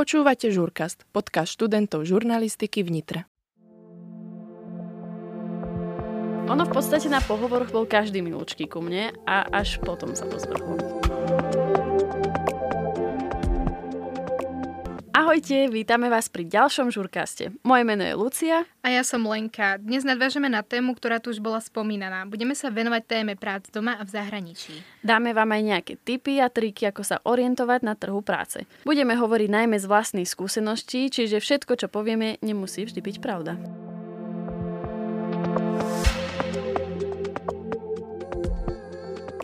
Počúvate Žurkast, podcast študentov žurnalistiky v Nitre. Ono v podstate na pohovoroch bol každý milúčky ku mne a až potom sa pozvrhol. Ahojte, vítame vás pri ďalšom žurkaste. Moje meno je Lucia. A ja som Lenka. Dnes nadvážeme na tému, ktorá tu už bola spomínaná. Budeme sa venovať téme prác doma a v zahraničí. Dáme vám aj nejaké tipy a triky, ako sa orientovať na trhu práce. Budeme hovoriť najmä z vlastných skúseností, čiže všetko, čo povieme, nemusí vždy byť pravda.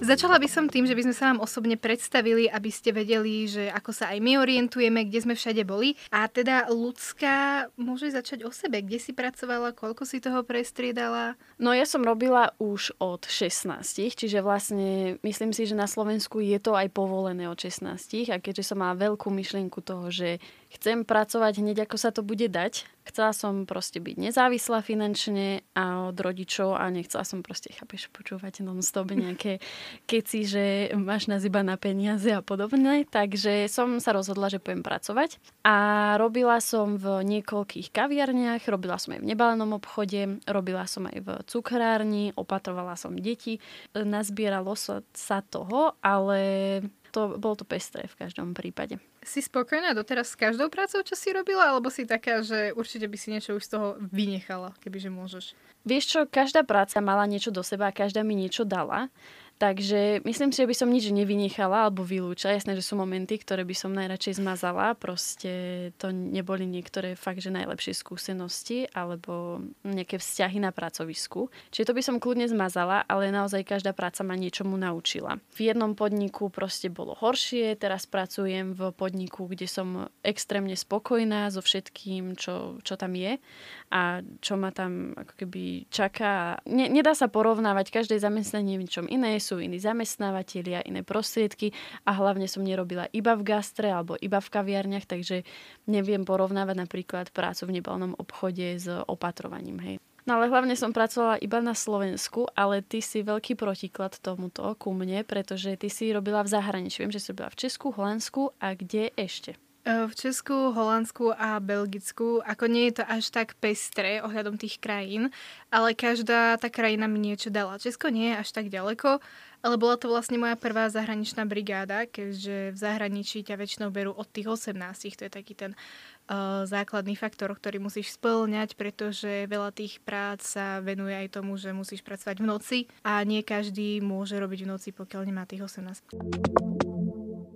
Začala by som tým, že by sme sa vám osobne predstavili, aby ste vedeli, že ako sa aj my orientujeme, kde sme všade boli. A teda ľudská môže začať o sebe. Kde si pracovala, koľko si toho prestriedala? No ja som robila už od 16, čiže vlastne myslím si, že na Slovensku je to aj povolené od 16. A keďže som mala veľkú myšlienku toho, že chcem pracovať hneď ako sa to bude dať, Chcela som proste byť nezávislá finančne a od rodičov a nechcela som proste, chápeš, počúvať non-stop nejaké keci, že máš nás iba na peniaze a podobne. Takže som sa rozhodla, že budem pracovať. A robila som v niekoľkých kaviarniach, robila som aj v nebalenom obchode, robila som aj v cukrárni, opatrovala som deti. Nazbieralo sa toho, ale to, bolo to pestré v každom prípade. Si spokojná doteraz s každou prácou, čo si robila, alebo si taká, že určite by si niečo už z toho vynechala, kebyže môžeš? Vieš čo, každá práca mala niečo do seba, každá mi niečo dala. Takže myslím si, že by som nič nevynechala alebo vylúčila. Jasné, že sú momenty, ktoré by som najradšej zmazala. Proste to neboli niektoré fakt, že najlepšie skúsenosti alebo nejaké vzťahy na pracovisku. Čiže to by som kľudne zmazala, ale naozaj každá práca ma niečomu naučila. V jednom podniku proste bolo horšie, teraz pracujem v podniku, kde som extrémne spokojná so všetkým, čo, čo tam je a čo ma tam ako keby čaká. Ne, nedá sa porovnávať každé zamestnanie ničom iné sú iní zamestnávateľia, iné prostriedky a hlavne som nerobila iba v gastre alebo iba v kaviarniach, takže neviem porovnávať napríklad prácu v nebalnom obchode s opatrovaním. Hej. No ale hlavne som pracovala iba na Slovensku, ale ty si veľký protiklad tomuto ku mne, pretože ty si robila v zahraničí. Viem, že si robila v Česku, Holandsku a kde ešte? V Česku, Holandsku a Belgicku, ako nie je to až tak pestré ohľadom tých krajín, ale každá tá krajina mi niečo dala. Česko nie je až tak ďaleko, ale bola to vlastne moja prvá zahraničná brigáda, keďže v zahraničí ťa väčšinou berú od tých 18. To je taký ten uh, základný faktor, ktorý musíš splňať, pretože veľa tých prác sa venuje aj tomu, že musíš pracovať v noci a nie každý môže robiť v noci, pokiaľ nemá tých 18.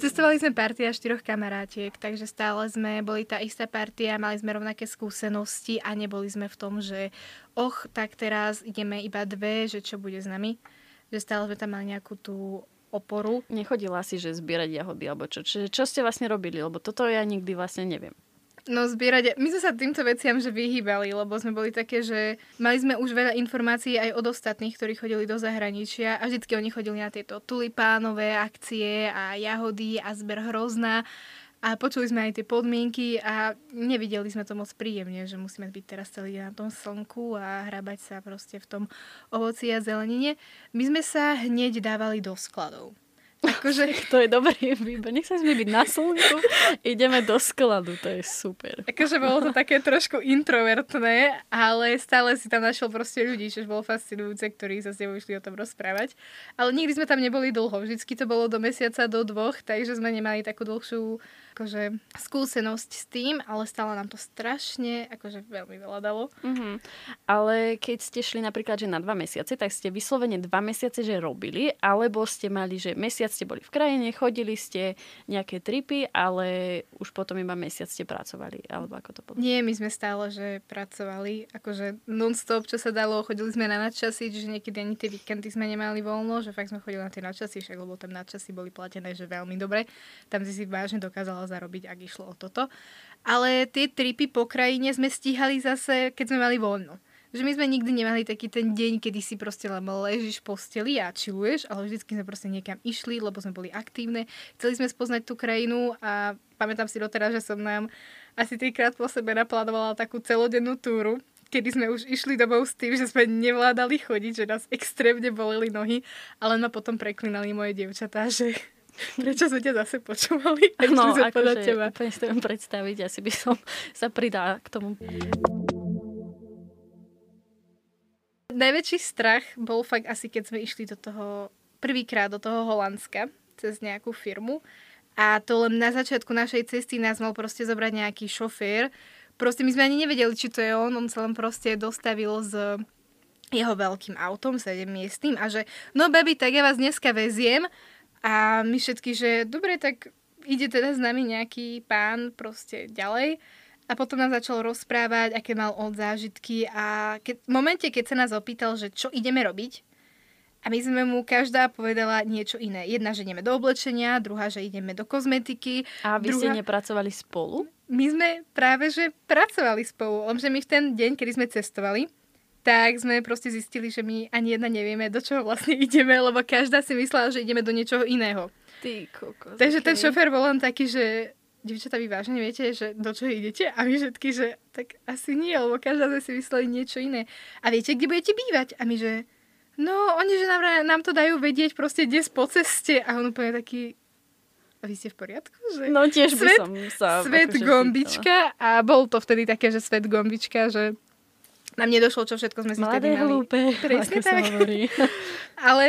Cestovali sme partia štyroch kamarátiek, takže stále sme boli tá istá partia, mali sme rovnaké skúsenosti a neboli sme v tom, že och, tak teraz ideme iba dve, že čo bude s nami. Že stále sme tam mali nejakú tú oporu. Nechodila si, že zbierať jahody, alebo čo? Čiže čo ste vlastne robili? Lebo toto ja nikdy vlastne neviem. No zbierať, my sme sa týmto veciam že vyhýbali, lebo sme boli také, že mali sme už veľa informácií aj od ostatných, ktorí chodili do zahraničia a vždycky oni chodili na tieto tulipánové akcie a jahody a zber hrozná a počuli sme aj tie podmienky a nevideli sme to moc príjemne, že musíme byť teraz celý na tom slnku a hrabať sa proste v tom ovoci a zelenine. My sme sa hneď dávali do skladov. Akože... to je dobrý výber. Nech sa sme byť na slnku, ideme do skladu, to je super. Akože bolo to také trošku introvertné, ale stále si tam našiel proste ľudí, čo bolo fascinujúce, ktorí sa s tebou išli o tom rozprávať. Ale nikdy sme tam neboli dlho, vždycky to bolo do mesiaca, do dvoch, takže sme nemali takú dlhšiu akože skúsenosť s tým, ale stále nám to strašne akože veľmi veľa dalo. Mm-hmm. Ale keď ste šli napríklad, že na dva mesiace, tak ste vyslovene dva mesiace, že robili, alebo ste mali, že mesiac ste boli v krajine, chodili ste nejaké tripy, ale už potom iba mesiac ste pracovali, alebo ako to bolo? Nie, my sme stále, že pracovali, akože non-stop, čo sa dalo, chodili sme na nadčasy, že niekedy ani tie víkendy sme nemali voľno, že fakt sme chodili na tie nadčasy, však lebo tam nadčasy boli platené, že veľmi dobre. Tam si si vážne dokázala zarobiť, ak išlo o toto. Ale tie tripy po krajine sme stíhali zase, keď sme mali voľno. Že my sme nikdy nemali taký ten deň, kedy si proste len ležíš v posteli a čiluješ, ale vždycky sme proste niekam išli, lebo sme boli aktívne. Chceli sme spoznať tú krajinu a pamätám si doteraz, že som nám asi trikrát po sebe naplánovala takú celodennú túru, kedy sme už išli domov s tým, že sme nevládali chodiť, že nás extrémne boleli nohy, ale ma potom preklinali moje dievčatá, že Prečo sme ťa zase počúvali? No, akože teba. úplne si to viem predstaviť. Asi by som sa pridala k tomu. Najväčší strach bol fakt asi, keď sme išli do toho, prvýkrát do toho Holandska, cez nejakú firmu. A to len na začiatku našej cesty nás mal proste zobrať nejaký šofér. Proste my sme ani nevedeli, či to je on, on sa len proste dostavil s jeho veľkým autom, 7 miestným a že no baby, tak ja vás dneska veziem a my všetky, že dobre, tak ide teda s nami nejaký pán proste ďalej a potom nám začal rozprávať, aké mal on zážitky a keď, v momente, keď sa nás opýtal, že čo ideme robiť, a my sme mu každá povedala niečo iné. Jedna, že ideme do oblečenia, druhá, že ideme do kozmetiky. A vy ste druhá... nepracovali spolu? My sme práve, že pracovali spolu, lenže my v ten deň, kedy sme cestovali, tak sme proste zistili, že my ani jedna nevieme, do čoho vlastne ideme, lebo každá si myslela, že ideme do niečoho iného. Ty kokos. Takže ten okej. šofér bol len taký, že Dievčatá, vy vážne viete, že do čoho idete? A my všetky, že tak asi nie, lebo každá sme si mysleli niečo iné. A viete, kde budete bývať? A my, že no, oni, že nám, nám to dajú vedieť proste dnes po ceste. A on úplne taký, a vy ste v poriadku? Že No tiež by Svet- som sa... svet akože gombička a bol to vtedy také, že svet gombička, že nám nedošlo, čo všetko sme si pýtala. vtedy Mladé mali. hlúpe, Presne tak. Ale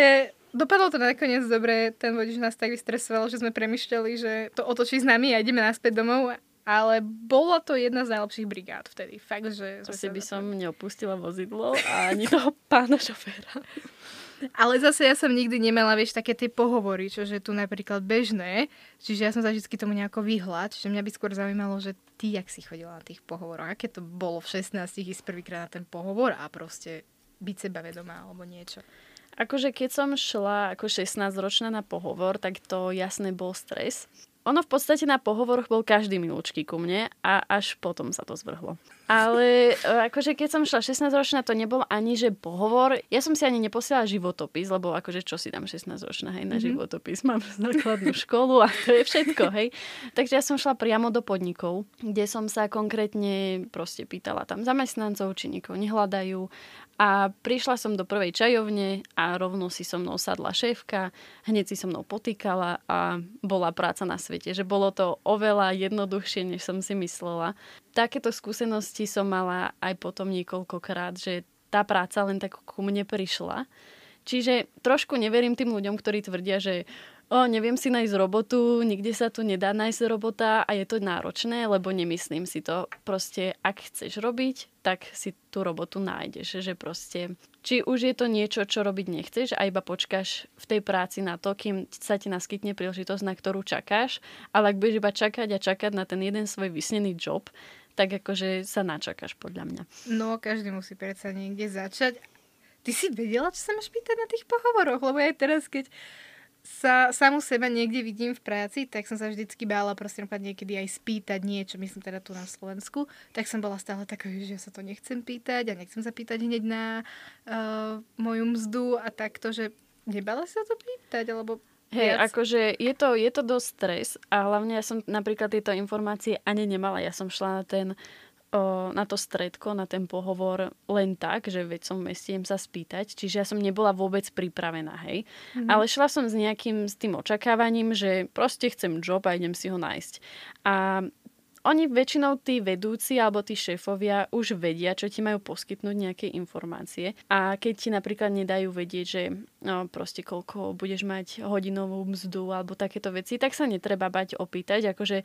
dopadlo to nakoniec dobre. Ten vodič nás tak vystresoval, že sme premyšľali, že to otočí s nami a ideme naspäť domov. Ale bola to jedna z najlepších brigád vtedy. Fakt, že... Asi by som neopustila vozidlo a ani toho pána šoféra. Ale zase ja som nikdy nemala, vieš, také tie pohovory, čo je tu napríklad bežné. Čiže ja som sa vždy tomu nejako vyhľad. Čiže mňa by skôr zaujímalo, že ty, jak si chodila na tých pohovoroch. Aké to bolo v 16 ísť prvýkrát na ten pohovor a proste byť sebavedomá alebo niečo. Akože keď som šla ako 16-ročná na pohovor, tak to jasne bol stres. Ono v podstate na pohovoroch bol každý milúčky ku mne a až potom sa to zvrhlo. Ale e, akože keď som šla 16-ročná, to nebol ani že pohovor. Ja som si ani neposielala životopis, lebo akože čo si dám 16-ročná, hej, na Mhm. životopis. Mám základnú školu a to je všetko, hej. Takže ja som šla priamo do podnikov, kde som sa konkrétne proste pýtala tam zamestnancov, či nikoho nehľadajú. A prišla som do prvej čajovne a rovno si so mnou sadla šéfka, hneď si so mnou potýkala a bola práca na svete. Že bolo to oveľa jednoduchšie, než som si myslela. Takéto skúsenosti som mala aj potom niekoľkokrát, že tá práca len tak ku mne prišla. Čiže trošku neverím tým ľuďom, ktorí tvrdia, že o, neviem si nájsť robotu, nikde sa tu nedá nájsť robota a je to náročné, lebo nemyslím si to. Proste, ak chceš robiť, tak si tú robotu nájdeš. Že proste, či už je to niečo, čo robiť nechceš a iba počkáš v tej práci na to, kým sa ti naskytne príležitosť, na ktorú čakáš, ale ak budeš iba čakať a čakať na ten jeden svoj vysnený job, tak akože sa načakáš podľa mňa. No, každý musí predsa niekde začať. Ty si vedela, čo sa máš pýtať na tých pohovoroch? Lebo aj teraz, keď sa samu seba niekde vidím v práci, tak som sa vždycky bála proste niekedy aj spýtať niečo, myslím teda tu na Slovensku, tak som bola stále taká, že ja sa to nechcem pýtať a nechcem sa pýtať hneď na uh, moju mzdu a takto, že nebala sa to pýtať, alebo Hej, akože je to, je to dosť stres a hlavne ja som napríklad tieto informácie ani nemala. Ja som šla na ten na to stredko, na ten pohovor len tak, že veď som idem sa spýtať, čiže ja som nebola vôbec pripravená, hej. Mhm. Ale šla som s nejakým, s tým očakávaním, že proste chcem job a idem si ho nájsť. A oni väčšinou tí vedúci alebo tí šéfovia už vedia, čo ti majú poskytnúť nejaké informácie. A keď ti napríklad nedajú vedieť, že no, proste koľko budeš mať hodinovú mzdu alebo takéto veci, tak sa netreba bať opýtať. Akože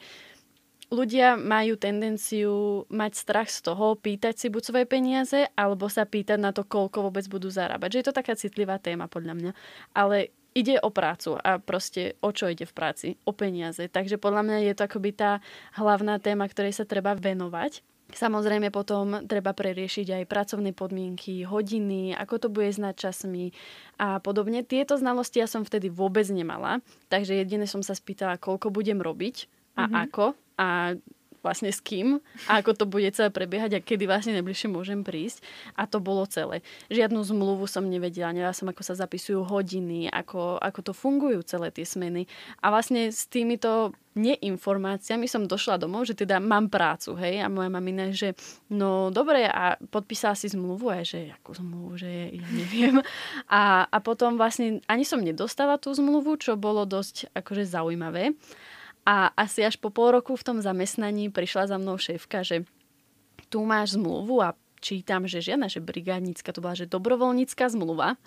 ľudia majú tendenciu mať strach z toho, pýtať si buď svoje peniaze, alebo sa pýtať na to, koľko vôbec budú zarábať. Že je to taká citlivá téma podľa mňa. Ale ide o prácu a proste o čo ide v práci? O peniaze. Takže podľa mňa je to akoby tá hlavná téma, ktorej sa treba venovať. Samozrejme potom treba preriešiť aj pracovné podmienky, hodiny, ako to bude s nadčasmi a podobne. Tieto znalosti ja som vtedy vôbec nemala, takže jedine som sa spýtala, koľko budem robiť a mm-hmm. ako. A vlastne s kým a ako to bude celé prebiehať a kedy vlastne najbližšie môžem prísť. A to bolo celé. Žiadnu zmluvu som nevedela, nevedela som, ako sa zapisujú hodiny, ako, ako to fungujú celé tie smeny. A vlastne s týmito neinformáciami som došla domov, že teda mám prácu, hej, a moja mamina, že no dobre, a podpísala si zmluvu, a že akú zmluvu, že ja neviem. A, a potom vlastne ani som nedostala tú zmluvu, čo bolo dosť akože zaujímavé. A asi až po pol roku v tom zamestnaní prišla za mnou šéfka, že tu máš zmluvu a čítam, že žiadna, že brigádnická, to bola, že dobrovoľnícká zmluva.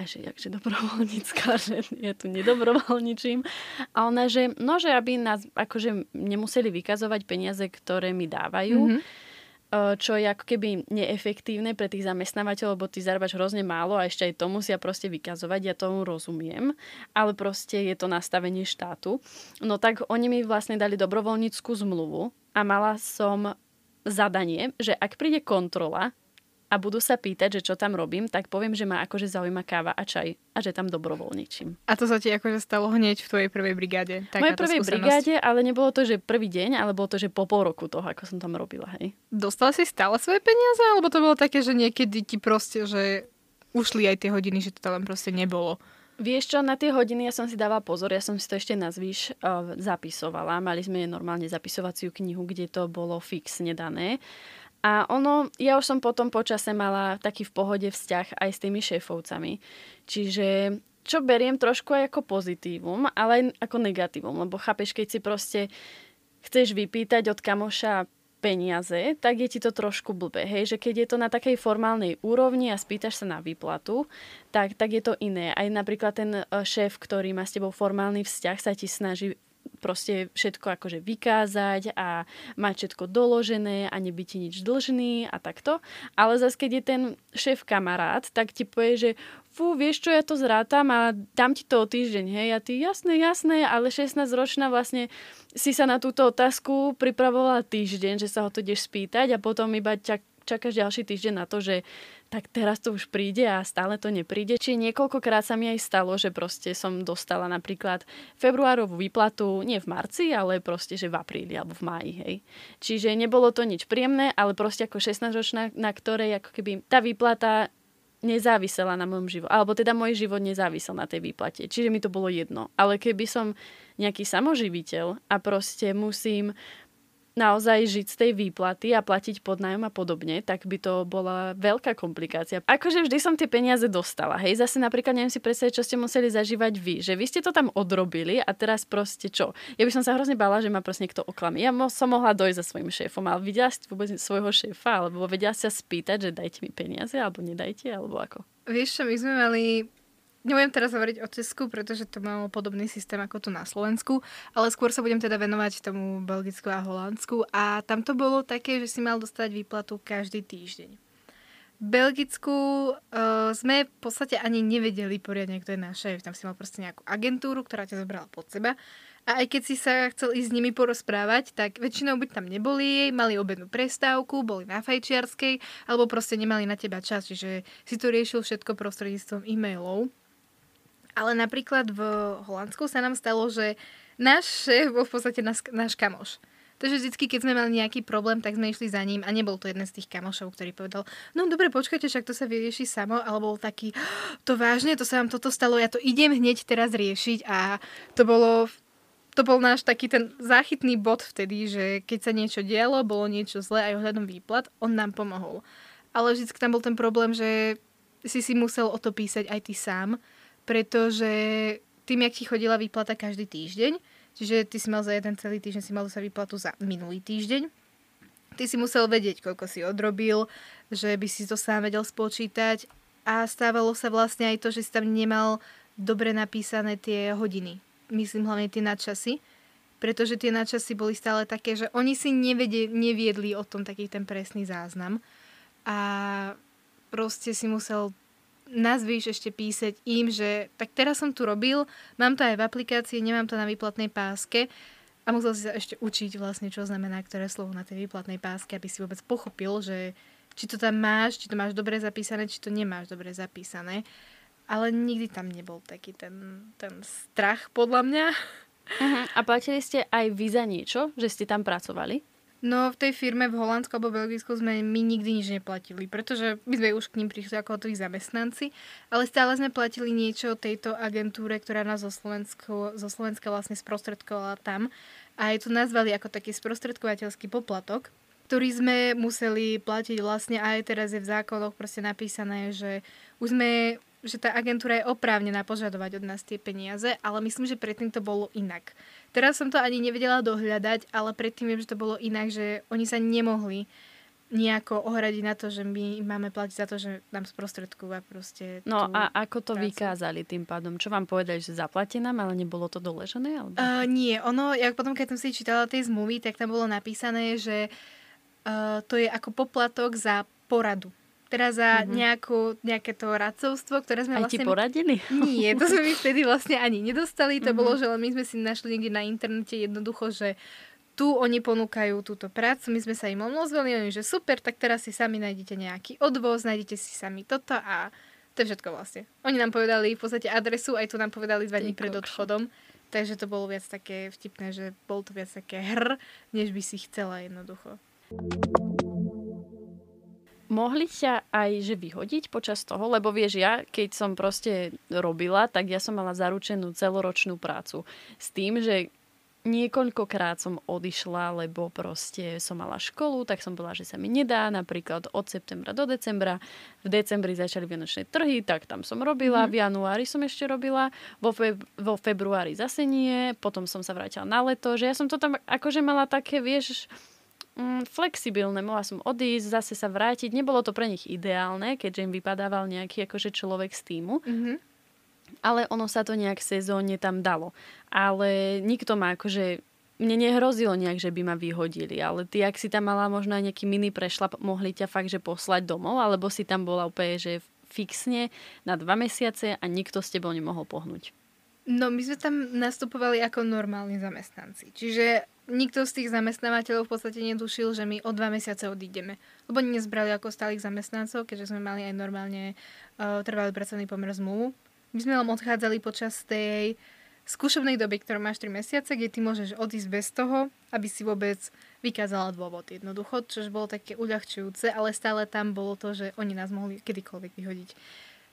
A že jakže dobrovoľnícka, že je tu nedobrovoľničím. A ona, že no, že aby nás akože nemuseli vykazovať peniaze, ktoré mi dávajú, mm-hmm čo je ako keby neefektívne pre tých zamestnávateľov, lebo ty zarábaš hrozne málo a ešte aj to musia proste vykazovať, ja tomu rozumiem, ale proste je to nastavenie štátu. No tak oni mi vlastne dali dobrovoľníckú zmluvu a mala som zadanie, že ak príde kontrola, a budú sa pýtať, že čo tam robím, tak poviem, že ma akože zaujíma káva a čaj a že tam dobrovoľničím. A to sa ti akože stalo hneď v tvojej prvej brigáde? V mojej prvej brigáde, ale nebolo to, že prvý deň, ale bolo to, že po pol roku toho, ako som tam robila, hej. Dostala si stále svoje peniaze, alebo to bolo také, že niekedy ti proste, že ušli aj tie hodiny, že to tam proste nebolo? Vieš čo, na tie hodiny ja som si dávala pozor, ja som si to ešte na zvyš uh, zapisovala. Mali sme normálne zapisovaciu knihu, kde to bolo fixne dané. A ono, ja už som potom počase mala taký v pohode vzťah aj s tými šéfovcami. Čiže čo beriem trošku aj ako pozitívum, ale aj ako negatívum, lebo chápeš, keď si proste chceš vypýtať od kamoša peniaze, tak je ti to trošku blbé. Hej? Že keď je to na takej formálnej úrovni a spýtaš sa na výplatu, tak, tak je to iné. Aj napríklad ten e, šéf, ktorý má s tebou formálny vzťah, sa ti snaží proste všetko akože vykázať a mať všetko doložené a nebyť ti nič dlžný a takto. Ale zase, keď je ten šéf kamarát, tak ti povie, že fú, vieš čo, ja to zrátam a dám ti to o týždeň, hej, a ty jasné, jasné, ale 16-ročná vlastne si sa na túto otázku pripravovala týždeň, že sa ho to ideš spýtať a potom iba čak, čakáš ďalší týždeň na to, že tak teraz to už príde a stále to nepríde. Čiže niekoľkokrát sa mi aj stalo, že proste som dostala napríklad februárovú výplatu nie v marci, ale proste, že v apríli alebo v máji, hej. Čiže nebolo to nič príjemné, ale proste ako 16-ročná, na ktorej ako keby tá výplata nezávisela na môjom živote. Alebo teda môj život nezávisel na tej výplate. Čiže mi to bolo jedno. Ale keby som nejaký samoživiteľ a proste musím naozaj žiť z tej výplaty a platiť podnájom a podobne, tak by to bola veľká komplikácia. Akože vždy som tie peniaze dostala, hej, zase napríklad neviem si predstaviť, čo ste museli zažívať vy, že vy ste to tam odrobili a teraz proste čo? Ja by som sa hrozne bala, že ma proste niekto oklame. Ja mo- som mohla dojsť za svojim šéfom, ale videla ste vôbec svojho šéfa, alebo vedela sa spýtať, že dajte mi peniaze, alebo nedajte, alebo ako? Vieš čo, my sme mali Nebudem teraz hovoriť o Česku, pretože to malo podobný systém ako tu na Slovensku, ale skôr sa budem teda venovať tomu Belgicku a Holandsku a tam to bolo také, že si mal dostať výplatu každý týždeň. Belgicku uh, sme v podstate ani nevedeli poriadne, kto je náš šéf. Tam si mal proste nejakú agentúru, ktorá ťa zobrala pod seba. A aj keď si sa chcel ísť s nimi porozprávať, tak väčšinou buď tam neboli, mali obednú prestávku, boli na fajčiarskej, alebo proste nemali na teba čas. Čiže si to riešil všetko prostredníctvom e-mailov. Ale napríklad v Holandsku sa nám stalo, že náš šéf bol v podstate náš, náš kamoš. Takže vždycky, keď sme mali nejaký problém, tak sme išli za ním a nebol to jeden z tých kamošov, ktorý povedal, no dobre, počkajte, však to sa vyrieši samo, alebo bol taký, to vážne, to sa vám toto stalo, ja to idem hneď teraz riešiť a to bolo to bol náš taký ten záchytný bod vtedy, že keď sa niečo dialo, bolo niečo zlé aj ohľadom výplat, on nám pomohol. Ale vždy tam bol ten problém, že si si musel o to písať aj ty sám pretože tým, jak ti chodila výplata každý týždeň, čiže ty si mal za jeden celý týždeň si mal sa výplatu za minulý týždeň, ty si musel vedieť, koľko si odrobil, že by si to sám vedel spočítať a stávalo sa vlastne aj to, že si tam nemal dobre napísané tie hodiny. Myslím hlavne tie nadčasy, pretože tie nadčasy boli stále také, že oni si nevedie, neviedli o tom taký ten presný záznam a proste si musel nazvíš ešte písať im, že tak teraz som tu robil, mám to aj v aplikácii, nemám to na výplatnej páske a musel si sa ešte učiť vlastne, čo znamená ktoré slovo na tej výplatnej páske, aby si vôbec pochopil, že či to tam máš, či to máš dobre zapísané, či to nemáš dobre zapísané. Ale nikdy tam nebol taký ten, ten strach, podľa mňa. Uh-huh. A platili ste aj vy za niečo, že ste tam pracovali? No v tej firme v Holandsku alebo Belgicku sme my nikdy nič neplatili, pretože my sme už k ním prišli ako hotoví zamestnanci, ale stále sme platili niečo tejto agentúre, ktorá nás zo, Slovensku, zo Slovenska vlastne sprostredkovala tam. A aj to nazvali ako taký sprostredkovateľský poplatok, ktorý sme museli platiť vlastne aj teraz je v zákonoch proste napísané, že už sme že tá agentúra je oprávnená požadovať od nás tie peniaze, ale myslím, že predtým to bolo inak. Teraz som to ani nevedela dohľadať, ale predtým viem, že to bolo inak, že oni sa nemohli nejako ohradiť na to, že my máme platiť za to, že nám sprostredkúva proste No a ako to prácu. vykázali tým pádom? Čo vám povedali, že zaplatí nám, ale nebolo to doležené? Alebo... Uh, nie, ono, jak potom, keď som si čítala tie zmluvy, tak tam bolo napísané, že uh, to je ako poplatok za poradu teraz za mm-hmm. nejakú, nejaké to radcovstvo, ktoré sme Aj vlastne... ti poradili? Nie, to sme my vtedy vlastne ani nedostali. To mm-hmm. bolo, že my sme si našli niekde na internete jednoducho, že tu oni ponúkajú túto prácu, my sme sa im omlozvali, oni, že super, tak teraz si sami nájdete nejaký odvoz, nájdete si sami toto a to je všetko vlastne. Oni nám povedali v podstate adresu, aj tu nám povedali dva dní pred odchodom, takže to bolo viac také vtipné, že bol to viac také hr, než by si chcela jednoducho mohli ťa aj že vyhodiť počas toho? Lebo vieš, ja keď som proste robila, tak ja som mala zaručenú celoročnú prácu. S tým, že niekoľkokrát som odišla, lebo proste som mala školu, tak som bola, že sa mi nedá, napríklad od septembra do decembra. V decembri začali vianočné trhy, tak tam som robila, mm. v januári som ešte robila, vo, feb- vo februári zase nie, potom som sa vrátila na leto, že ja som to tam akože mala také, vieš, mm, flexibilné. Mohla som odísť, zase sa vrátiť. Nebolo to pre nich ideálne, keďže im vypadával nejaký akože človek z týmu. Mm-hmm. Ale ono sa to nejak sezónne tam dalo. Ale nikto ma akože mne nehrozilo nejak, že by ma vyhodili, ale ty, ak si tam mala možno aj nejaký mini prešlap, mohli ťa fakt, že poslať domov, alebo si tam bola úplne, že fixne na dva mesiace a nikto s tebou nemohol pohnúť. No, my sme tam nastupovali ako normálni zamestnanci. Čiže nikto z tých zamestnávateľov v podstate netušil, že my o dva mesiace odídeme. Lebo nezbrali ako stálych zamestnancov, keďže sme mali aj normálne uh, trvalý pracovný pomer zmluvu. My sme len odchádzali počas tej skúšobnej doby, ktorú máš 3 mesiace, kde ty môžeš odísť bez toho, aby si vôbec vykázala dôvod jednoducho, čo bolo také uľahčujúce, ale stále tam bolo to, že oni nás mohli kedykoľvek vyhodiť.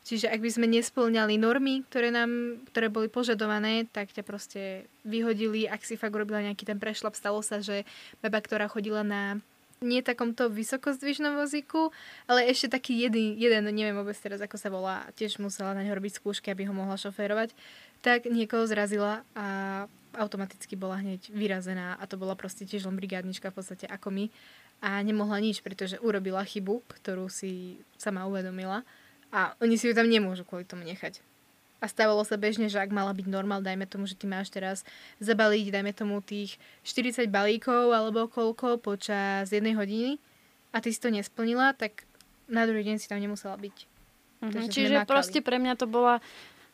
Čiže ak by sme nesplňali normy, ktoré, nám, ktoré boli požadované, tak ťa proste vyhodili. Ak si fakt urobila nejaký ten prešlap, stalo sa, že baba, ktorá chodila na nie takomto vysokozdvižnom vozíku, ale ešte taký jeden, jeden, neviem vôbec teraz, ako sa volá, tiež musela na ňo robiť skúšky, aby ho mohla šoférovať, tak niekoho zrazila a automaticky bola hneď vyrazená a to bola proste tiež len brigádnička v podstate ako my a nemohla nič, pretože urobila chybu, ktorú si sama uvedomila a oni si ju tam nemôžu kvôli tomu nechať. A stávalo sa bežne, že ak mala byť normál, dajme tomu, že ty máš teraz zabaliť, dajme tomu tých 40 balíkov alebo koľko počas jednej hodiny a ty si to nesplnila, tak na druhý deň si tam nemusela byť. Mm-hmm. Čiže proste pre mňa to bola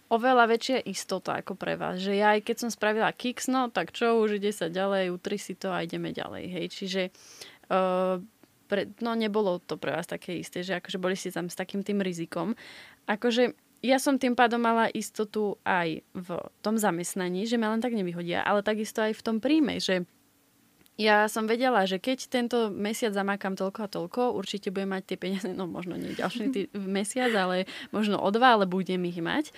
oveľa väčšia istota ako pre vás. Že ja aj keď som spravila kicks, no tak čo, už ide sa ďalej, utri si to a ideme ďalej. Hej. Čiže uh, pre, no nebolo to pre vás také isté, že akože boli ste tam s takým tým rizikom. Akože ja som tým pádom mala istotu aj v tom zamestnaní, že ma len tak nevyhodia, ale takisto aj v tom príjme, že ja som vedela, že keď tento mesiac zamakám toľko a toľko, určite budem mať tie peniaze, no možno nie ďalší mesiac, ale možno o dva, ale budem ich mať.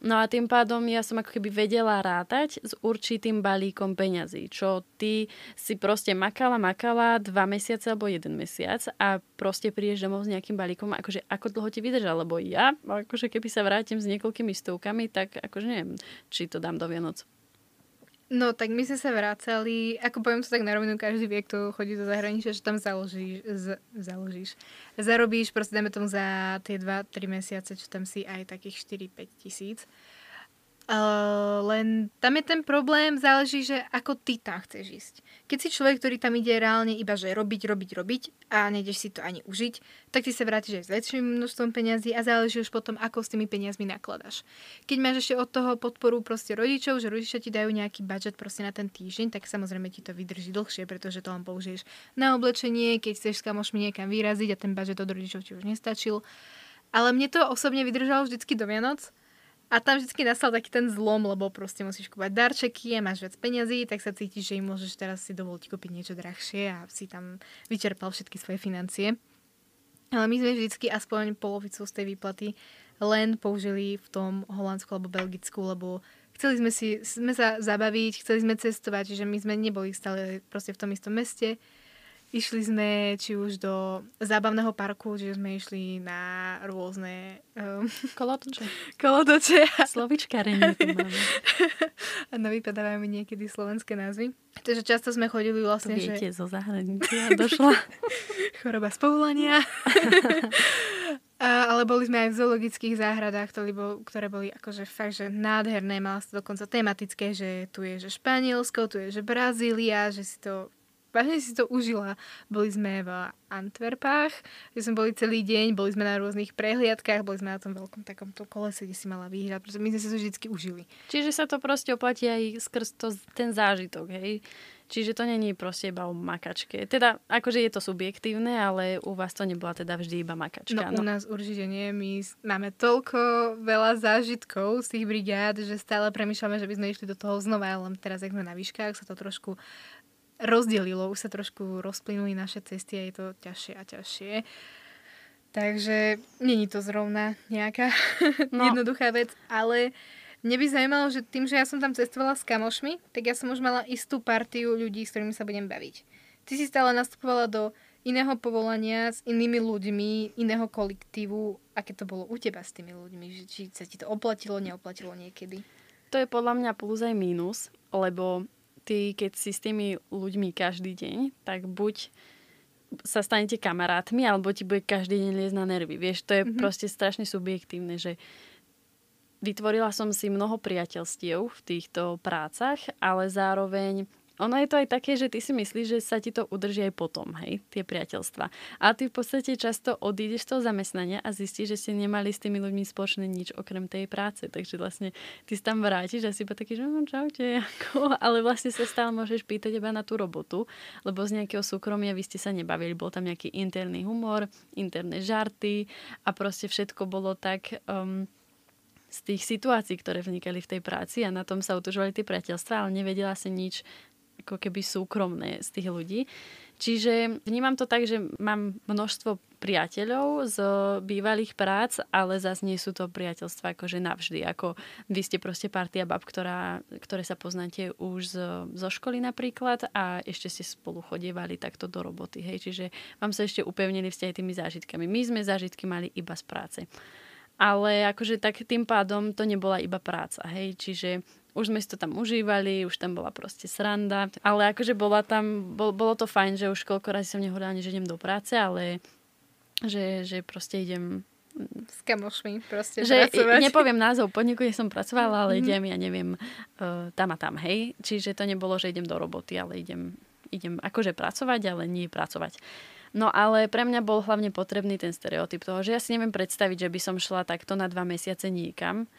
No a tým pádom ja som ako keby vedela rátať s určitým balíkom peňazí, čo ty si proste makala, makala dva mesiace alebo jeden mesiac a proste prídeš domov s nejakým balíkom, akože ako dlho ti vydržal, lebo ja, akože keby sa vrátim s niekoľkými stovkami, tak akože neviem, či to dám do Vianoc. No, tak my sme sa vracali, ako poviem to tak na rovinu, každý vie, kto chodí do zahraničia, že tam založíš, z, založíš. Zarobíš, proste dáme tomu za tie 2-3 mesiace, čo tam si aj takých 4-5 tisíc. Uh, len tam je ten problém, záleží, že ako ty tam chceš ísť. Keď si človek, ktorý tam ide reálne iba, že robiť, robiť, robiť a nejdeš si to ani užiť, tak ty sa vrátiš aj s väčším množstvom peňazí a záleží už potom, ako s tými peniazmi nakladaš. Keď máš ešte od toho podporu proste rodičov, že rodičia ti dajú nejaký budget proste na ten týždeň, tak samozrejme ti to vydrží dlhšie, pretože to len použiješ na oblečenie, keď chceš s kamošmi niekam vyraziť a ten budget od rodičov ti už nestačil. Ale mne to osobne vydržalo vždycky do Vianoc, A tam vždy nastal taký ten zlom, lebo proste musíš kúpať darčeky a máš viac peniazí, tak sa cítiš, že im môžeš teraz si dovoliť kúpiť niečo drahšie a si tam vyčerpal všetky svoje financie. Ale my sme vždycky aspoň polovicu z tej výplaty len použili v tom Holandsku alebo Belgicku, lebo chceli sme, si, sme sa zabaviť, chceli sme cestovať, čiže my sme neboli stále proste v tom istom meste Išli sme či už do zábavného parku, čiže sme išli na rôzne... Um, kolotoče. Kolotoče. Slovičkarenie tu máme. a vypadávajú mi niekedy slovenské názvy. Takže často sme chodili vlastne, to viete, že... zo zahraničia došla. Choroba z povolania. Ale boli sme aj v zoologických záhradách, ktoré boli akože fakt, že nádherné. Mala sa dokonca tematické, že tu je že Španielsko, tu je že Brazília, že si to vážne si to užila. Boli sme v Antwerpách, kde sme boli celý deň, boli sme na rôznych prehliadkách, boli sme na tom veľkom takomto kolese, kde si mala výhľad, pretože my sme si to vždy užili. Čiže sa to proste oplatí aj skrz to, ten zážitok, hej? Čiže to není proste iba o makačke. Teda, akože je to subjektívne, ale u vás to nebola teda vždy iba makačka. No, no. u nás určite nie. My máme toľko veľa zážitkov z tých brigád, že stále premýšľame, že by sme išli do toho znova, len teraz, ak sme na výškach, sa to trošku rozdelilo, už sa trošku rozplynuli naše cesty a je to ťažšie a ťažšie. Takže není to zrovna nejaká no. jednoduchá vec, ale mne by zaujímalo, že tým, že ja som tam cestovala s kamošmi, tak ja som už mala istú partiu ľudí, s ktorými sa budem baviť. Ty si stále nastupovala do iného povolania s inými ľuďmi, iného kolektívu. Aké to bolo u teba s tými ľuďmi? Že či sa ti to oplatilo, neoplatilo niekedy? To je podľa mňa plus aj mínus, lebo ty, keď si s tými ľuďmi každý deň, tak buď sa stanete kamarátmi, alebo ti bude každý deň liesť na nervy. Vieš, to je mm-hmm. proste strašne subjektívne, že vytvorila som si mnoho priateľstiev v týchto prácach, ale zároveň ono je to aj také, že ty si myslíš, že sa ti to udrží aj potom, hej, tie priateľstva. A ty v podstate často odídeš z toho zamestnania a zistíš, že ste nemali s tými ľuďmi spoločné nič okrem tej práce. Takže vlastne ty sa tam vrátiš a si iba taký, že no čaute, ako, ale vlastne sa stále môžeš pýtať iba na tú robotu, lebo z nejakého súkromia vy ste sa nebavili. Bol tam nejaký interný humor, interné žarty a proste všetko bolo tak... Um, z tých situácií, ktoré vnikali v tej práci a na tom sa utužovali tie priateľstva, ale nevedela si nič ako keby súkromné z tých ľudí. Čiže vnímam to tak, že mám množstvo priateľov z bývalých prác, ale zase nie sú to priateľstva akože navždy. Ako vy ste proste partia bab, ktorá, ktoré sa poznáte už z, zo školy napríklad a ešte ste spolu chodievali takto do roboty. Hej? Čiže vám sa ešte upevnili vzťahy tými zážitkami. My sme zážitky mali iba z práce. Ale akože tak tým pádom to nebola iba práca, hej, čiže už sme si to tam užívali, už tam bola proste sranda, ale akože bola tam, bol, bolo to fajn, že už koľko razy som nehovorila, že idem do práce, ale že, že proste idem s kamošmi proste že pracovať. nepoviem názov podniku, kde som pracovala, ale mm. idem, ja neviem, uh, tam a tam, hej. Čiže to nebolo, že idem do roboty, ale idem, idem akože pracovať, ale nie pracovať. No ale pre mňa bol hlavne potrebný ten stereotyp toho, že ja si neviem predstaviť, že by som šla takto na dva mesiace niekam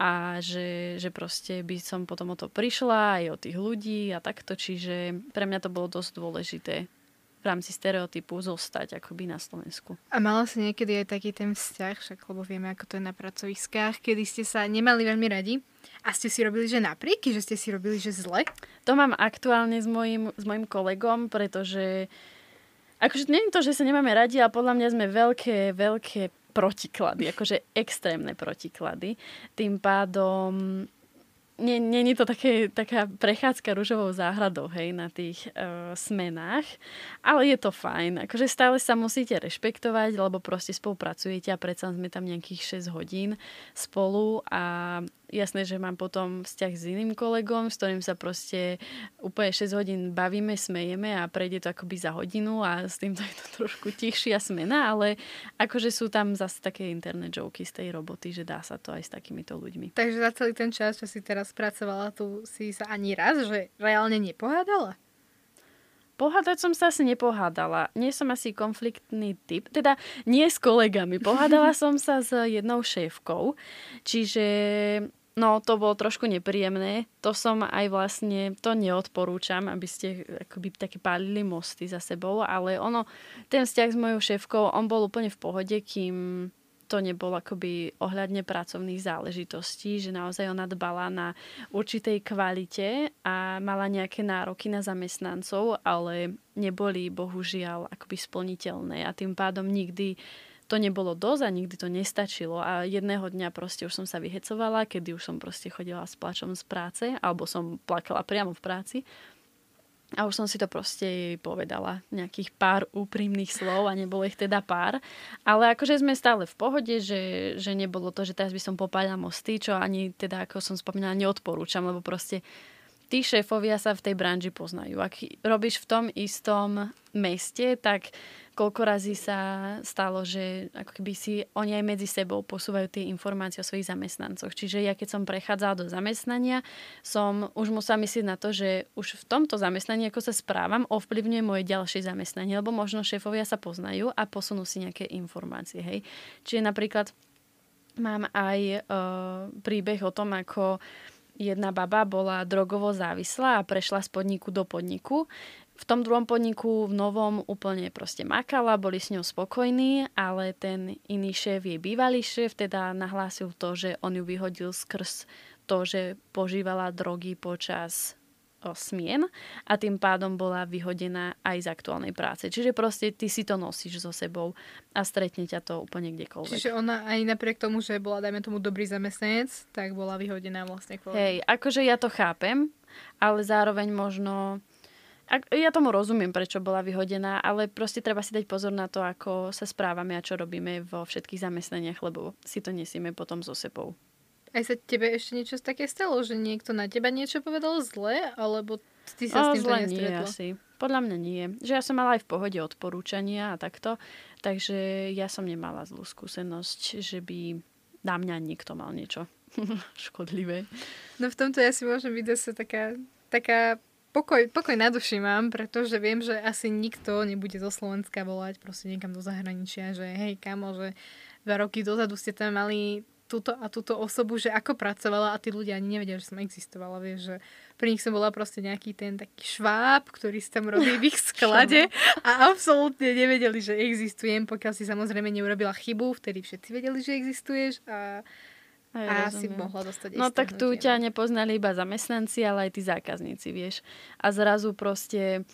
a že, že proste by som potom o to prišla aj o tých ľudí a takto, čiže pre mňa to bolo dosť dôležité v rámci stereotypu zostať akoby na Slovensku. A mala si niekedy aj taký ten vzťah, však lebo vieme, ako to je na pracoviskách, kedy ste sa nemali veľmi radi a ste si robili, že naprieky, že ste si robili, že zle? To mám aktuálne s mojim, s mojim kolegom, pretože Akože nie je to, že sa nemáme radi, ale podľa mňa sme veľké, veľké protiklady, akože extrémne protiklady. Tým pádom je to také, taká prechádzka rúžovou záhradou, hej, na tých uh, smenách, ale je to fajn. Akože stále sa musíte rešpektovať, lebo proste spolupracujete a predsa sme tam nejakých 6 hodín spolu a jasné, že mám potom vzťah s iným kolegom, s ktorým sa proste úplne 6 hodín bavíme, smejeme a prejde to akoby za hodinu a s týmto je to trošku tichšia smena, ale akože sú tam zase také internet joky z tej roboty, že dá sa to aj s takýmito ľuďmi. Takže za celý ten čas, čo si teraz pracovala, tu si sa ani raz, že reálne nepohádala? Pohádať som sa asi nepohádala. Nie som asi konfliktný typ. Teda nie s kolegami. Pohádala som sa s jednou šéfkou. Čiže No, to bolo trošku nepríjemné. To som aj vlastne, to neodporúčam, aby ste akoby také pálili mosty za sebou, ale ono, ten vzťah s mojou šéfkou, on bol úplne v pohode, kým to nebolo akoby ohľadne pracovných záležitostí, že naozaj ona dbala na určitej kvalite a mala nejaké nároky na zamestnancov, ale neboli bohužiaľ akoby splniteľné a tým pádom nikdy to nebolo dosť a nikdy to nestačilo. A jedného dňa proste už som sa vyhecovala, kedy už som proste chodila s plačom z práce, alebo som plakala priamo v práci. A už som si to proste povedala, nejakých pár úprimných slov a nebolo ich teda pár. Ale akože sme stále v pohode, že, že nebolo to, že teraz by som popáľala mosty, čo ani teda, ako som spomínala, neodporúčam, lebo proste tí šéfovia sa v tej branži poznajú. Ak robíš v tom istom meste, tak koľko razy sa stalo, že ako keby si oni aj medzi sebou posúvajú tie informácie o svojich zamestnancoch. Čiže ja keď som prechádzala do zamestnania, som už musela myslieť na to, že už v tomto zamestnaní, ako sa správam, ovplyvňuje moje ďalšie zamestnanie, lebo možno šéfovia sa poznajú a posunú si nejaké informácie. Hej. Čiže napríklad mám aj uh, príbeh o tom, ako jedna baba bola drogovo závislá a prešla z podniku do podniku v tom druhom podniku, v novom, úplne proste makala, boli s ňou spokojní, ale ten iný šéf, jej bývalý šéf, teda nahlásil to, že on ju vyhodil skrz to, že požívala drogy počas o, smien a tým pádom bola vyhodená aj z aktuálnej práce. Čiže proste ty si to nosíš so sebou a stretne ťa to úplne kdekoľvek. Čiže ona aj napriek tomu, že bola, dajme tomu, dobrý zamestnanec, tak bola vyhodená vlastne kvôli. Hej, akože ja to chápem, ale zároveň možno a ja tomu rozumiem, prečo bola vyhodená, ale proste treba si dať pozor na to, ako sa správame a čo robíme vo všetkých zamestnaniach, lebo si to nesieme potom so sebou. Aj sa tebe ešte niečo také stalo, že niekto na teba niečo povedal zle, alebo ty sa o, s týmto zle nie asi. Podľa mňa nie. Že ja som mala aj v pohode odporúčania a takto, takže ja som nemala zlú skúsenosť, že by na mňa niekto mal niečo škodlivé. No v tomto ja si môžem byť zase taká, taká pokoj, pokoj na duši mám, pretože viem, že asi nikto nebude zo Slovenska volať proste niekam do zahraničia, že hej kamo, že dva roky dozadu ste tam mali túto a túto osobu, že ako pracovala a tí ľudia ani nevedia, že som existovala, vieš, že pri nich som bola proste nejaký ten taký šváb, ktorý si tam robí v ich sklade a absolútne nevedeli, že existujem, pokiaľ si samozrejme neurobila chybu, vtedy všetci vedeli, že existuješ a aj, a rozumiem. si mohla dostať No tak tu ťa nepoznali iba zamestnanci, ale aj tí zákazníci, vieš. A zrazu proste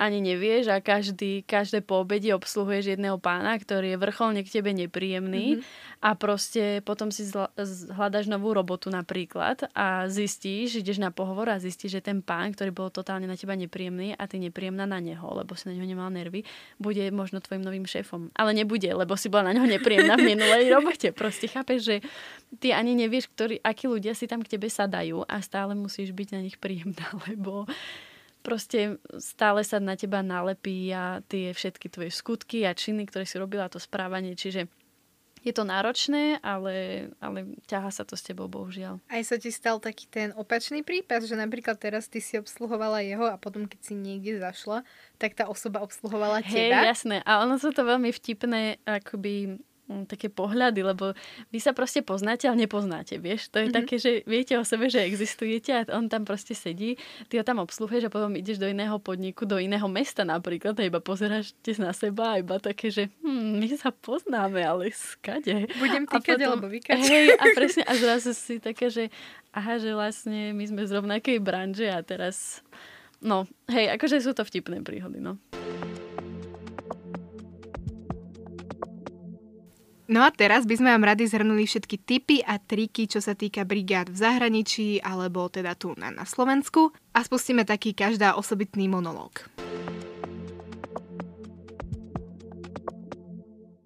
ani nevieš a každý, každé po obede obsluhuješ jedného pána, ktorý je vrcholne k tebe nepríjemný mm-hmm. a proste potom si zla, hľadaš novú robotu napríklad a zistíš, ideš na pohovor a zistíš, že ten pán, ktorý bol totálne na teba nepríjemný a ty nepríjemná na neho, lebo si na neho nemal nervy, bude možno tvojim novým šéfom. Ale nebude, lebo si bola na neho nepríjemná v minulej robote. Proste chápeš, že ty ani nevieš, ktorí, akí ľudia si tam k tebe sadajú a stále musíš byť na nich príjemná, lebo proste stále sa na teba nalepí a tie všetky tvoje skutky a činy, ktoré si robila, to správanie, čiže je to náročné, ale, ale ťaha sa to s tebou, bohužiaľ. Aj sa ti stal taký ten opačný prípad, že napríklad teraz ty si obsluhovala jeho a potom, keď si niekde zašla, tak tá osoba obsluhovala teba? Hej, jasné. A ono sú to veľmi vtipné, akoby také pohľady, lebo vy sa proste poznáte, ale nepoznáte, vieš. To je mm-hmm. také, že viete o sebe, že existujete a on tam proste sedí, ty ho tam obsluhuješ a potom ideš do iného podniku, do iného mesta napríklad a iba pozeráš na seba a iba také, že hm, my sa poznáme, ale skade. Budem týkať potom, alebo vykať. Hej, a presne, a zrazu si také, že aha, že vlastne my sme z rovnakej branže a teraz, no, hej, akože sú to vtipné príhody, no. No a teraz by sme vám radi zhrnuli všetky tipy a triky, čo sa týka brigád v zahraničí alebo teda tu na, na Slovensku a spustíme taký každá osobitný monológ.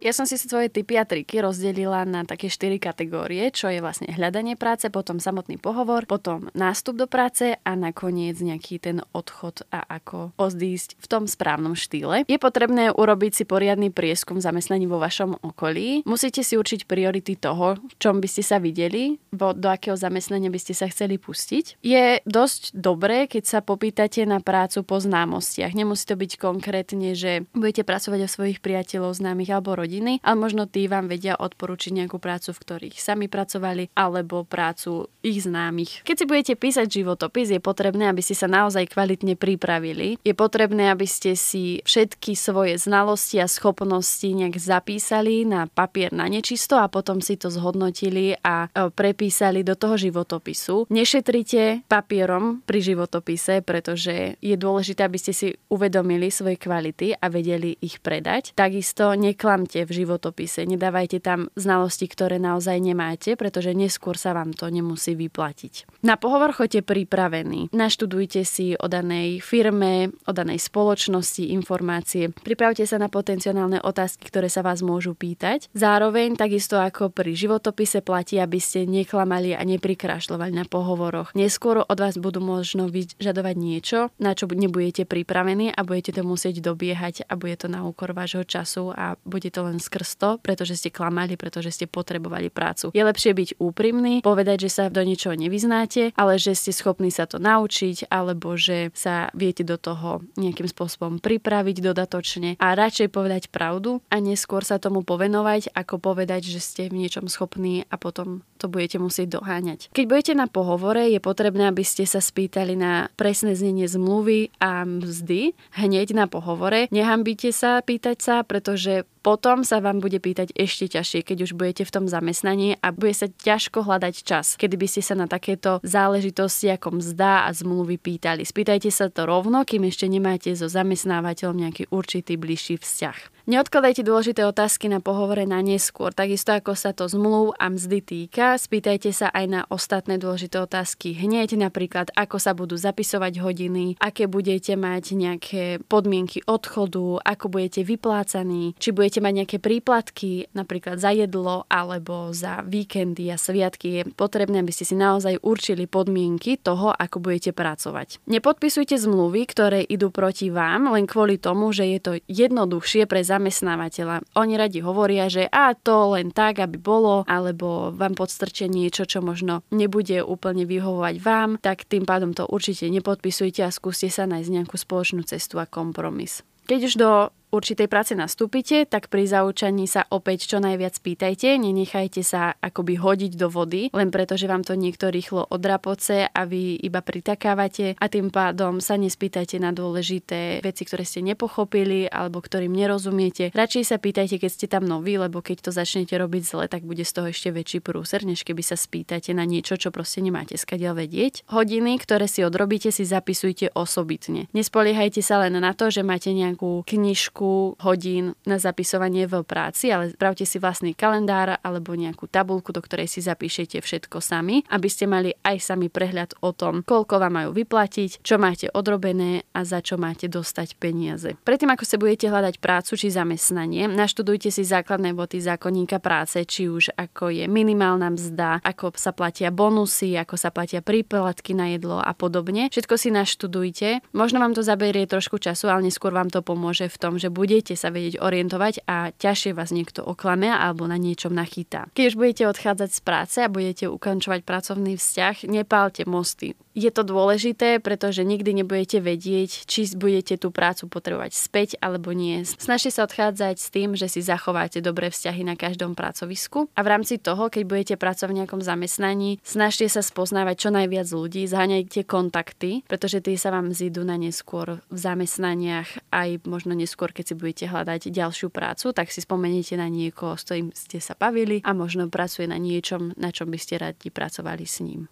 Ja som si svoje typy a triky rozdelila na také štyri kategórie, čo je vlastne hľadanie práce, potom samotný pohovor, potom nástup do práce a nakoniec nejaký ten odchod a ako ozdísť v tom správnom štýle. Je potrebné urobiť si poriadny prieskum zamestnaní vo vašom okolí. Musíte si určiť priority toho, v čom by ste sa videli, do akého zamestnania by ste sa chceli pustiť. Je dosť dobré, keď sa popýtate na prácu po známostiach. Nemusí to byť konkrétne, že budete pracovať o svojich priateľov, známych alebo rodičov rodiny, ale možno tí vám vedia odporučiť nejakú prácu, v ktorých sami pracovali, alebo prácu ich známych. Keď si budete písať životopis, je potrebné, aby ste sa naozaj kvalitne pripravili. Je potrebné, aby ste si všetky svoje znalosti a schopnosti nejak zapísali na papier na nečisto a potom si to zhodnotili a e, prepísali do toho životopisu. Nešetrite papierom pri životopise, pretože je dôležité, aby ste si uvedomili svoje kvality a vedeli ich predať. Takisto neklamte v životopise, nedávajte tam znalosti, ktoré naozaj nemáte, pretože neskôr sa vám to nemusí vyplatiť. Na pohovor choďte pripravení. Naštudujte si o danej firme, o danej spoločnosti informácie. Pripravte sa na potenciálne otázky, ktoré sa vás môžu pýtať. Zároveň, takisto ako pri životopise platí, aby ste neklamali a neprikrašľovali na pohovoroch. Neskôr od vás budú možno vyžadovať niečo, na čo nebudete pripravení a budete to musieť dobiehať a bude to na úkor vášho času a bude to len skrz to, pretože ste klamali, pretože ste potrebovali prácu. Je lepšie byť úprimný, povedať, že sa do niečoho nevyznáte, ale že ste schopní sa to naučiť alebo že sa viete do toho nejakým spôsobom pripraviť dodatočne a radšej povedať pravdu a neskôr sa tomu povenovať, ako povedať, že ste v niečom schopní a potom to budete musieť doháňať. Keď budete na pohovore, je potrebné, aby ste sa spýtali na presné znenie zmluvy a mzdy hneď na pohovore. Nehambíte sa pýtať sa, pretože potom sa vám bude pýtať ešte ťažšie, keď už budete v tom zamestnaní a bude sa ťažko hľadať čas, kedy by ste sa na takéto záležitosti ako mzda a zmluvy pýtali. Spýtajte sa to rovno, kým ešte nemáte so zamestnávateľom nejaký určitý bližší vzťah. Neodkladajte dôležité otázky na pohovore na neskôr. Takisto ako sa to zmluv a mzdy týka, spýtajte sa aj na ostatné dôležité otázky hneď, napríklad ako sa budú zapisovať hodiny, aké budete mať nejaké podmienky odchodu, ako budete vyplácaní, či budete mať nejaké príplatky, napríklad za jedlo alebo za víkendy a sviatky. Je potrebné, aby ste si naozaj určili podmienky toho, ako budete pracovať. Nepodpisujte zmluvy, ktoré idú proti vám, len kvôli tomu, že je to jednoduchšie pre zamestnávateľa. Oni radi hovoria, že a to len tak, aby bolo, alebo vám podstrčie niečo, čo možno nebude úplne vyhovovať vám, tak tým pádom to určite nepodpisujte a skúste sa nájsť nejakú spoločnú cestu a kompromis. Keď už do určitej práce nastúpite, tak pri zaučaní sa opäť čo najviac pýtajte, nenechajte sa akoby hodiť do vody, len preto, že vám to niekto rýchlo odrapoce a vy iba pritakávate a tým pádom sa nespýtajte na dôležité veci, ktoré ste nepochopili alebo ktorým nerozumiete. Radšej sa pýtajte, keď ste tam noví, lebo keď to začnete robiť zle, tak bude z toho ešte väčší prúser, než keby sa spýtate na niečo, čo proste nemáte skadiaľ vedieť. Hodiny, ktoré si odrobíte, si zapisujte osobitne. Nespoliehajte sa len na to, že máte nejakú knižku koľku hodín na zapisovanie v práci, ale spravte si vlastný kalendár alebo nejakú tabulku, do ktorej si zapíšete všetko sami, aby ste mali aj sami prehľad o tom, koľko vám majú vyplatiť, čo máte odrobené a za čo máte dostať peniaze. Predtým, ako sa budete hľadať prácu či zamestnanie, naštudujte si základné boty zákonníka práce, či už ako je minimálna mzda, ako sa platia bonusy, ako sa platia príplatky na jedlo a podobne. Všetko si naštudujte. Možno vám to zaberie trošku času, ale neskôr vám to pomôže v tom, že budete sa vedieť orientovať a ťažšie vás niekto oklame alebo na niečom nachytá. Keď už budete odchádzať z práce a budete ukončovať pracovný vzťah, nepálte mosty je to dôležité, pretože nikdy nebudete vedieť, či budete tú prácu potrebovať späť alebo nie. Snažte sa odchádzať s tým, že si zachováte dobré vzťahy na každom pracovisku a v rámci toho, keď budete pracovať v nejakom zamestnaní, snažte sa spoznávať čo najviac ľudí, zháňajte kontakty, pretože tie sa vám zídu na neskôr v zamestnaniach, aj možno neskôr, keď si budete hľadať ďalšiu prácu, tak si spomeniete na niekoho, s ktorým ste sa bavili a možno pracuje na niečom, na čom by ste radi pracovali s ním.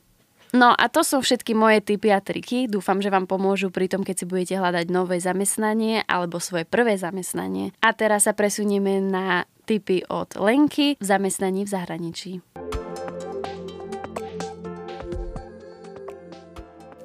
No a to sú všetky moje tipy a triky. Dúfam, že vám pomôžu pri tom, keď si budete hľadať nové zamestnanie alebo svoje prvé zamestnanie. A teraz sa presunieme na tipy od Lenky v zamestnaní v zahraničí.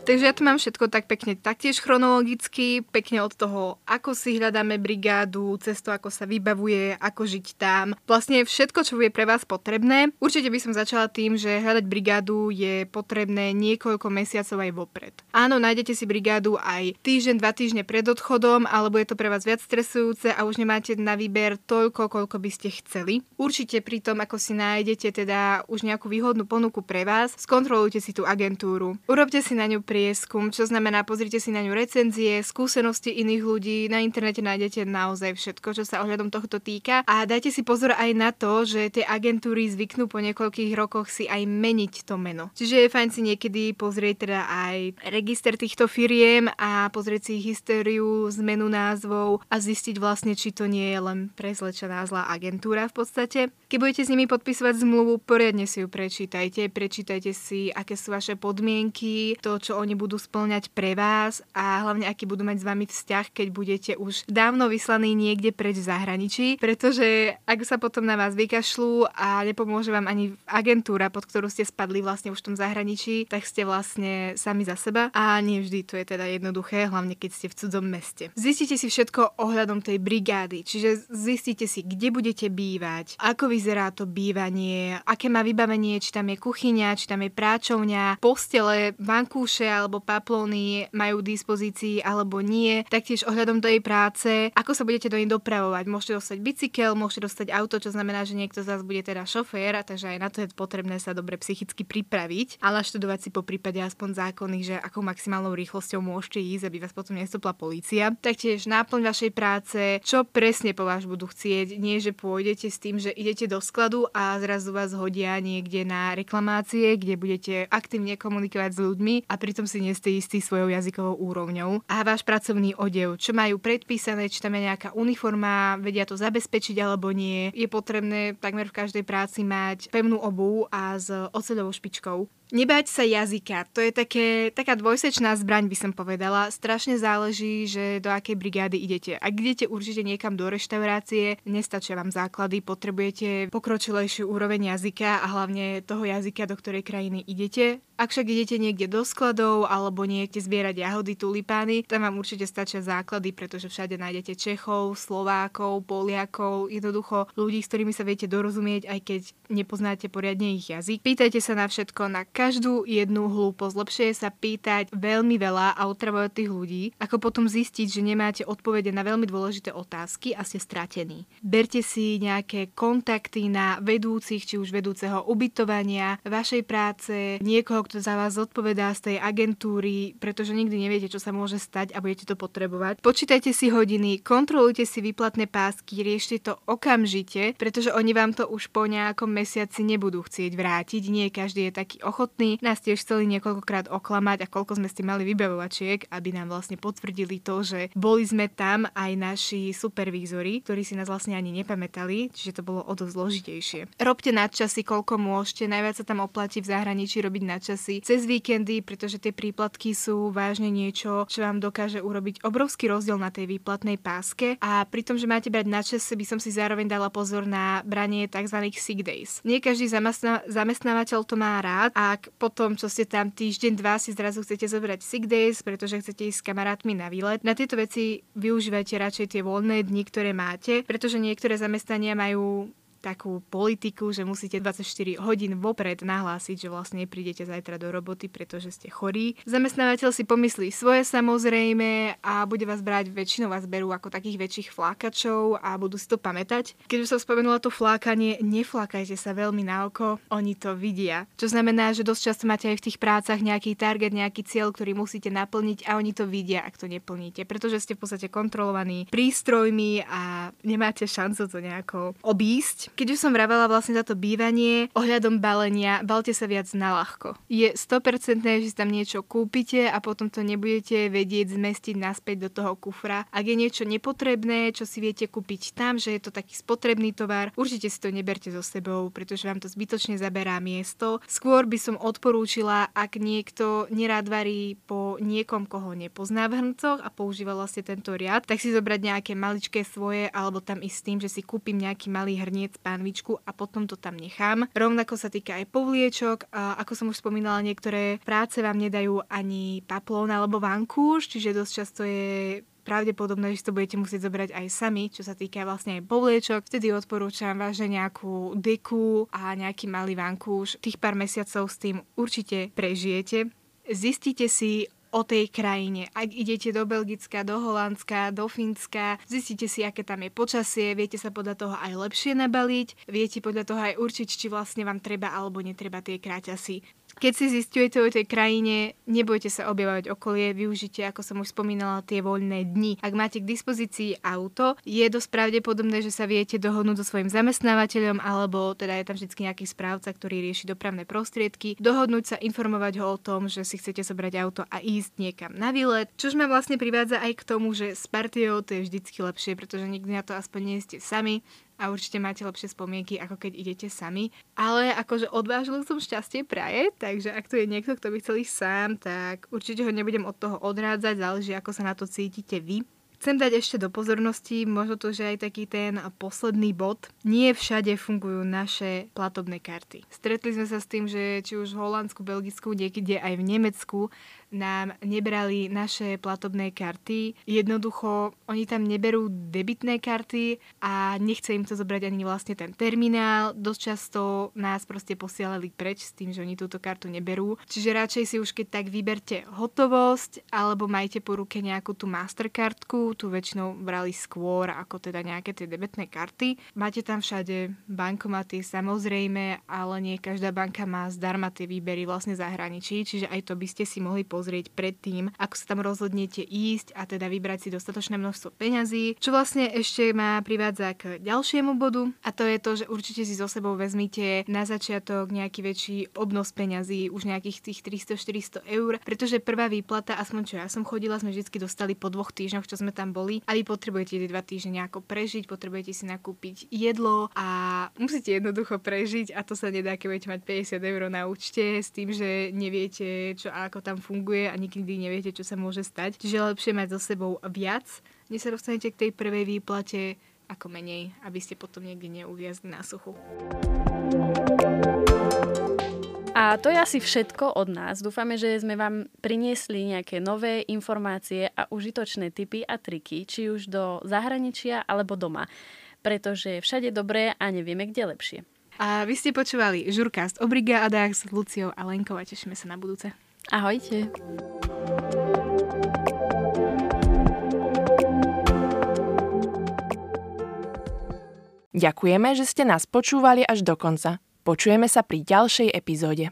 Takže ja tu mám všetko tak pekne taktiež chronologicky, pekne od toho, ako si hľadáme brigádu, cez ako sa vybavuje, ako žiť tam. Vlastne všetko, čo bude pre vás potrebné. Určite by som začala tým, že hľadať brigádu je potrebné niekoľko mesiacov aj vopred. Áno, nájdete si brigádu aj týždeň, dva týždne pred odchodom, alebo je to pre vás viac stresujúce a už nemáte na výber toľko, koľko by ste chceli. Určite pri tom, ako si nájdete teda už nejakú výhodnú ponuku pre vás, skontrolujte si tú agentúru. Urobte si na ňu pri prieskum, čo znamená, pozrite si na ňu recenzie, skúsenosti iných ľudí, na internete nájdete naozaj všetko, čo sa ohľadom tohto týka a dajte si pozor aj na to, že tie agentúry zvyknú po niekoľkých rokoch si aj meniť to meno. Čiže je fajn si niekedy pozrieť teda aj register týchto firiem a pozrieť si ich históriu, zmenu názvov a zistiť vlastne, či to nie je len prezlečená zlá agentúra v podstate. Keď budete s nimi podpisovať zmluvu, poriadne si ju prečítajte, prečítajte si, aké sú vaše podmienky, to, čo oni budú splňať pre vás a hlavne, aký budú mať s vami vzťah, keď budete už dávno vyslaní niekde preč v zahraničí, pretože ak sa potom na vás vykašľú a nepomôže vám ani agentúra, pod ktorú ste spadli vlastne už v tom zahraničí, tak ste vlastne sami za seba a nie vždy to je teda jednoduché, hlavne keď ste v cudzom meste. Zistite si všetko ohľadom tej brigády, čiže zistite si, kde budete bývať, ako vyzerá to bývanie, aké má vybavenie, či tam je kuchyňa, či tam je práčovňa, postele, vankúše alebo paplóny majú k dispozícii alebo nie. Taktiež ohľadom tej práce, ako sa budete do nej dopravovať. Môžete dostať bicykel, môžete dostať auto, čo znamená, že niekto z vás bude teda šofér, takže aj na to je potrebné sa dobre psychicky pripraviť a naštudovať si po prípade aspoň zákony, že akou maximálnou rýchlosťou môžete ísť, aby vás potom nestopla polícia. Taktiež náplň vašej práce, čo presne po vás budú chcieť. Nie, že pôjdete s tým, že idete do skladu a zrazu vás hodia niekde na reklamácie, kde budete aktívne komunikovať s ľuďmi a pritom si neste istý svojou jazykovou úrovňou. A váš pracovný odev, čo majú predpísané, či tam je nejaká uniforma, vedia to zabezpečiť alebo nie. Je potrebné takmer v každej práci mať pevnú obu a s oceľovou špičkou. Nebať sa jazyka, to je také, taká dvojsečná zbraň, by som povedala. Strašne záleží, že do akej brigády idete. Ak idete určite niekam do reštaurácie, nestačia vám základy, potrebujete pokročilejšiu úroveň jazyka a hlavne toho jazyka, do ktorej krajiny idete. Ak však idete niekde do skladov alebo niekde zbierať jahody, tulipány, tam vám určite stačia základy, pretože všade nájdete Čechov, Slovákov, Poliakov, jednoducho ľudí, s ktorými sa viete dorozumieť, aj keď nepoznáte poriadne ich jazyk. Pýtajte sa na všetko, na každú jednu hlúposť. Lepšie je sa pýtať veľmi veľa a otravovať tých ľudí, ako potom zistiť, že nemáte odpovede na veľmi dôležité otázky a ste stratení. Berte si nejaké kontakty na vedúcich, či už vedúceho ubytovania, vašej práce, niekoho, kto za vás zodpovedá z tej agentúry, pretože nikdy neviete, čo sa môže stať a budete to potrebovať. Počítajte si hodiny, kontrolujte si výplatné pásky, riešte to okamžite, pretože oni vám to už po nejakom mesiaci nebudú chcieť vrátiť. Nie každý je taký ochotný. Nás tiež chceli niekoľkokrát oklamať a koľko sme ste mali vybavovačiek, aby nám vlastne potvrdili to, že boli sme tam aj naši supervízori, ktorí si nás vlastne ani nepamätali, čiže to bolo o dosť zložitejšie. Robte nadčasy, koľko môžete, najviac sa tam oplatí v zahraničí robiť nadčasy cez víkendy, pretože tie príplatky sú vážne niečo, čo vám dokáže urobiť obrovský rozdiel na tej výplatnej páske a pri tom, že máte brať na čase, by som si zároveň dala pozor na branie tzv. sick days. Nie každý zamestnávateľ to má rád a ak potom, čo ste tam týždeň, dva, si zrazu chcete zobrať sick days, pretože chcete ísť s kamarátmi na výlet. Na tieto veci využívajte radšej tie voľné dni, ktoré máte, pretože niektoré zamestnania majú takú politiku, že musíte 24 hodín vopred nahlásiť, že vlastne neprídete zajtra do roboty, pretože ste chorí. Zamestnávateľ si pomyslí svoje samozrejme a bude vás brať, väčšinou vás berú ako takých väčších flákačov a budú si to pamätať. Keď už som spomenula to flákanie, neflákajte sa veľmi na oko, oni to vidia. Čo znamená, že dosť často máte aj v tých prácach nejaký target, nejaký cieľ, ktorý musíte naplniť a oni to vidia, ak to neplníte, pretože ste v podstate kontrolovaní prístrojmi a nemáte šancu to nejako obísť. Keď už som vravela vlastne za to bývanie, ohľadom balenia, balte sa viac na ľahko. Je 100% že si tam niečo kúpite a potom to nebudete vedieť zmestiť naspäť do toho kufra. Ak je niečo nepotrebné, čo si viete kúpiť tam, že je to taký spotrebný tovar, určite si to neberte so sebou, pretože vám to zbytočne zaberá miesto. Skôr by som odporúčila, ak niekto nerád varí po niekom, koho nepozná v hrncoch a používa vlastne tento riad, tak si zobrať nejaké maličké svoje alebo tam ísť s tým, že si kúpim nejaký malý hrniec pánvičku a potom to tam nechám. Rovnako sa týka aj povliečok. Ako som už spomínala, niektoré práce vám nedajú ani paplón alebo vankúš, čiže dosť často je pravdepodobné, že to budete musieť zobrať aj sami, čo sa týka vlastne aj povliečok. Vtedy odporúčam vážne nejakú deku a nejaký malý vankúš. Tých pár mesiacov s tým určite prežijete. Zistite si, o tej krajine. Ak idete do Belgicka, do Holandska, do Fínska, zistíte si, aké tam je počasie, viete sa podľa toho aj lepšie nabaliť, viete podľa toho aj určiť, či vlastne vám treba alebo netreba tie kráťasy. Keď si zistujete o tej krajine, nebojte sa objavovať okolie, využite, ako som už spomínala, tie voľné dni. Ak máte k dispozícii auto, je dosť pravdepodobné, že sa viete dohodnúť so svojím zamestnávateľom, alebo teda je tam vždy nejaký správca, ktorý rieši dopravné prostriedky, dohodnúť sa, informovať ho o tom, že si chcete zobrať auto a ísť niekam na výlet, čož ma vlastne privádza aj k tomu, že s partiou to je vždycky lepšie, pretože nikdy na to aspoň nie ste sami a určite máte lepšie spomienky, ako keď idete sami. Ale akože odvážil som šťastie praje, takže ak tu je niekto, kto by chcel ísť sám, tak určite ho nebudem od toho odrádzať, záleží, ako sa na to cítite vy. Chcem dať ešte do pozornosti, možno to, že aj taký ten posledný bod. Nie všade fungujú naše platobné karty. Stretli sme sa s tým, že či už v Holandsku, Belgicku, niekde aj v Nemecku nám nebrali naše platobné karty. Jednoducho, oni tam neberú debitné karty a nechce im to zobrať ani vlastne ten terminál. Dosť často nás proste posielali preč s tým, že oni túto kartu neberú. Čiže radšej si už keď tak vyberte hotovosť alebo majte po ruke nejakú tú masterkartku, tu väčšinou brali skôr ako teda nejaké tie debetné karty. Máte tam všade bankomaty samozrejme, ale nie každá banka má zdarma tie výbery vlastne zahraničí, čiže aj to by ste si mohli pozrieť predtým, ako sa tam rozhodnete ísť a teda vybrať si dostatočné množstvo peňazí. Čo vlastne ešte ma privádza k ďalšiemu bodu a to je to, že určite si so sebou vezmite na začiatok nejaký väčší obnos peňazí, už nejakých tých 300-400 eur, pretože prvá výplata, aspoň čo ja som chodila, sme vždy dostali po dvoch týždňoch, čo sme tam boli a vy potrebujete tie dva týždne nejako prežiť, potrebujete si nakúpiť jedlo a musíte jednoducho prežiť a to sa nedá, keď budete mať 50 eur na účte s tým, že neviete, čo a ako tam funguje funguje a nikdy neviete, čo sa môže stať. Čiže lepšie mať so sebou viac, než sa dostanete k tej prvej výplate ako menej, aby ste potom niekde neuviazli na suchu. A to je asi všetko od nás. Dúfame, že sme vám priniesli nejaké nové informácie a užitočné tipy a triky, či už do zahraničia alebo doma. Pretože všade dobré a nevieme, kde lepšie. A vy ste počúvali Žurkast Obriga a Dax s Luciou a Lenkou a tešíme sa na budúce. Ahojte. Ďakujeme, že ste nás počúvali až do konca. Počujeme sa pri ďalšej epizóde.